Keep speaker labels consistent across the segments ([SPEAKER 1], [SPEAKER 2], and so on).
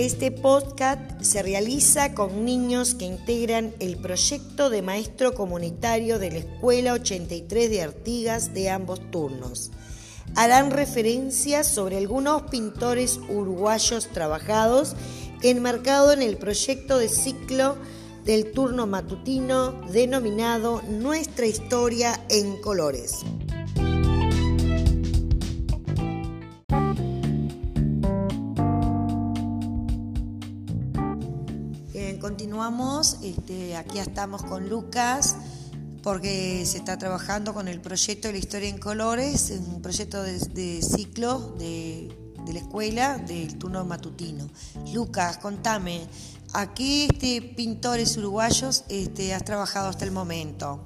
[SPEAKER 1] Este podcast se realiza con niños que integran el proyecto de maestro comunitario de la Escuela 83 de Artigas de ambos turnos. Harán referencia sobre algunos pintores uruguayos trabajados enmarcado en el proyecto de ciclo del turno matutino denominado Nuestra historia en colores. Continuamos, este, aquí estamos con Lucas porque se está trabajando con el proyecto de la historia en colores, un proyecto de, ciclo de, la escuela del turno matutino. Lucas, contame, ¿a qué este, pintores uruguayos este, has trabajado hasta el momento?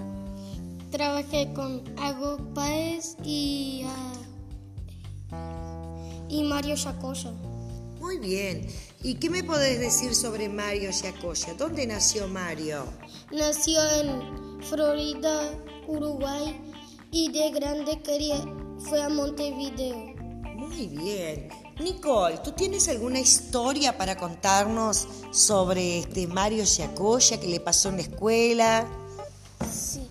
[SPEAKER 2] Trabajé con Ago Páez y, y Mario Yacoya.
[SPEAKER 1] Muy bien. ¿Y qué me podés decir sobre Mario Yacoya? ¿Dónde nació Mario?
[SPEAKER 2] Nació en Florida, Uruguay y de grande quería, fue a Montevideo.
[SPEAKER 1] Muy bien. Nicole, ¿tú tienes alguna historia para contarnos sobre este Mario Yacoya que le pasó en la escuela?
[SPEAKER 3] Sí.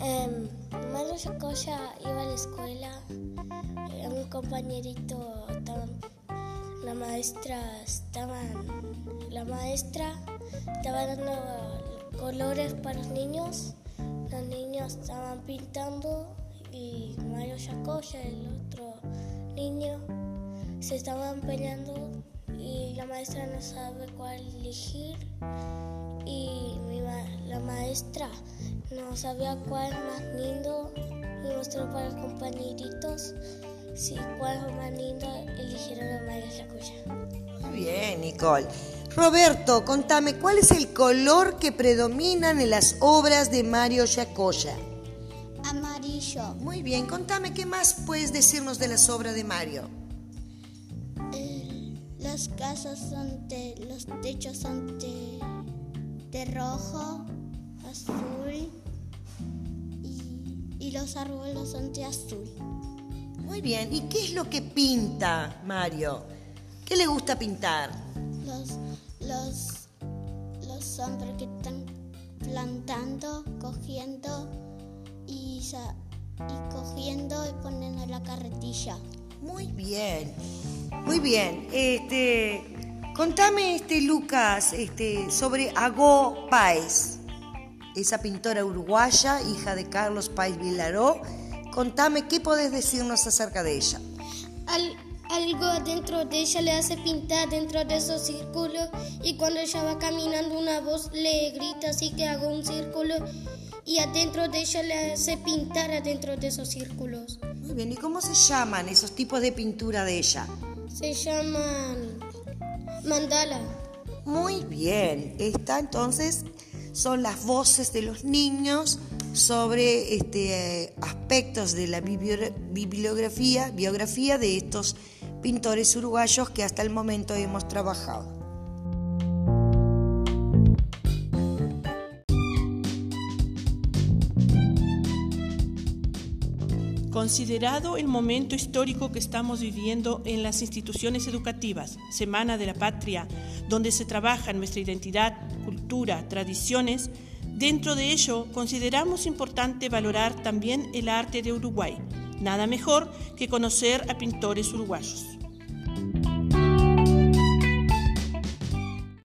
[SPEAKER 3] Em, Mario Yacoya iba a la escuela, un compañerito la maestra estaba, la maestra estaba dando colores para los niños. Los niños estaban pintando y Mario Yacoya, el otro niño, se estaban peleando y la maestra no sabe cuál elegir y la maestra no sabía cuál más lindo y mostró para los compañeritos Sí, cuál más lindo eligieron a María Yacuya.
[SPEAKER 1] Nicole. Roberto, contame, ¿cuál es el color que predomina en las obras de Mario Yacoya?
[SPEAKER 4] Amarillo.
[SPEAKER 1] Muy bien, contame, ¿qué más puedes decirnos de las obras de Mario?
[SPEAKER 4] Eh, las casas son de, los techos son de, de rojo, azul y, y los árboles son de azul.
[SPEAKER 1] Muy bien. ¿Y qué es lo que pinta Mario? ¿Qué le gusta pintar?
[SPEAKER 4] Los, los, los hombres que están plantando, cogiendo y, y cogiendo y poniendo la carretilla.
[SPEAKER 1] Muy bien, muy bien. Este, contame, este Lucas, este, sobre Agó Páez, esa pintora uruguaya, hija de Carlos Páez Vilaró Contame, ¿qué podés decirnos acerca de ella?
[SPEAKER 2] Algo dentro de ella le hace pintar dentro de esos círculos y cuando ella va caminando una voz le grita así que hago un círculo y adentro de ella le hace pintar adentro de esos círculos.
[SPEAKER 1] Muy bien, ¿y cómo se llaman esos tipos de pintura de ella?
[SPEAKER 2] Se llaman mandala.
[SPEAKER 1] Muy bien, esta entonces son las voces de los niños sobre este, aspectos de la bibliografía, biografía de estos pintores uruguayos que hasta el momento hemos trabajado.
[SPEAKER 5] Considerado el momento histórico que estamos viviendo en las instituciones educativas, Semana de la Patria, donde se trabaja nuestra identidad, cultura, tradiciones, Dentro de ello, consideramos importante valorar también el arte de Uruguay. Nada mejor que conocer a pintores uruguayos.